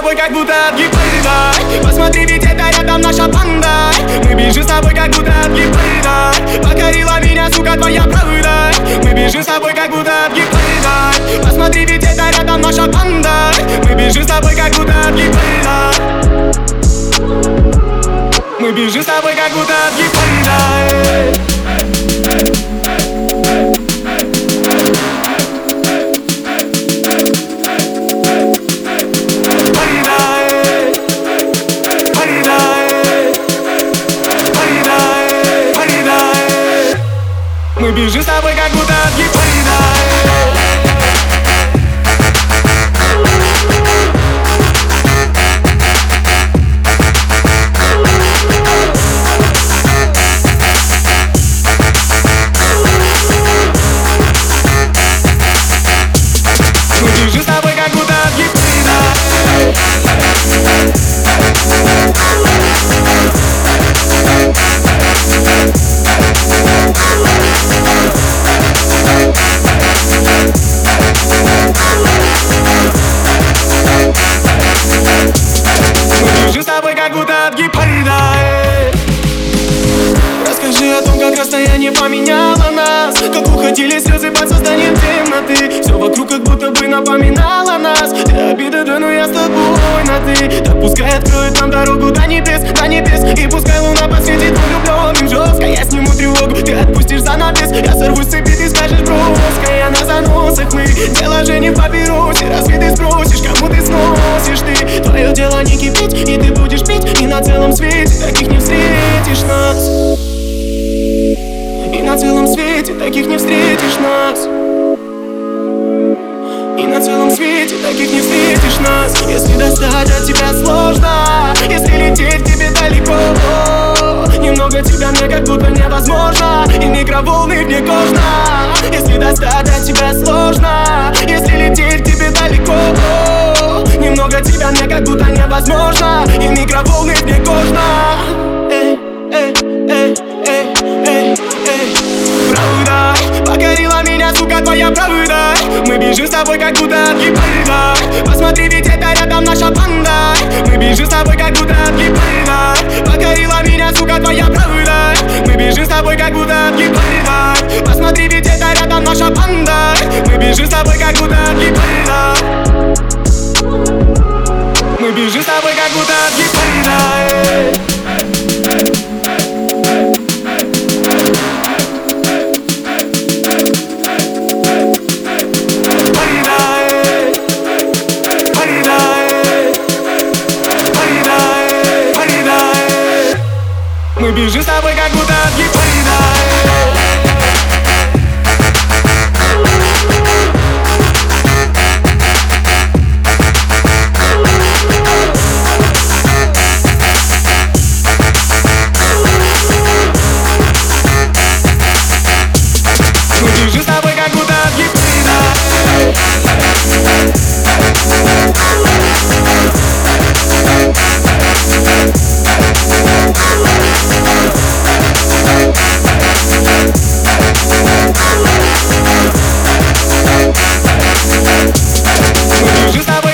тобой как будто от гибрида Посмотри, ведь это рядом наша банда. Мы бежим с тобой как будто от гибрида Покорила меня, сука, твоя правда. Мы бежим с тобой как будто от гибрида Посмотри, ведь это рядом наша банда. Мы бежим с тобой как будто от гибрида Мы бежим с тобой как будто от гибрида Мы бежим с тобой как будто от гибрида расстояние поменяло нас. Как уходили слезы под созданием темноты. Все вокруг как будто бы напоминало нас. Ты обида, да, но я с тобой на ты. Так пускай откроет нам дорогу до небес, до небес. И пускай луна посветит влюбленным жестко Я сниму тревогу, ты отпустишь занавес. Я сорвусь с цепи, ты скажешь броско Я на заносах, мы дело же не в папиросе Разве ты спросишь, кому ты сносишь ты? Твое дело не кипеть, и ты будешь пить И на целом свете таких не встретишь нас целом свете таких не встретишь нас. И на целом свете таких не встретишь нас. Если достать от тебя сложно Если лететь тебе далеко. Немного тебя мне как будто невозможно И микроволны вне кожно. Если достать от тебя сложно тобой, как будто от гибрида Посмотри, ведь это рядом наша банда. Мы бежим с тобой, как будто от гибрида Покорила меня, сука, твоя правда. Мы бежим с тобой, как будто от гибрида Посмотри, ведь это рядом наша банда. Мы бежим с тобой, как будто от гибрида Мы бежим с тобой, как будто от гибрида Мы бежим с тобой как будто от яйца 就在我。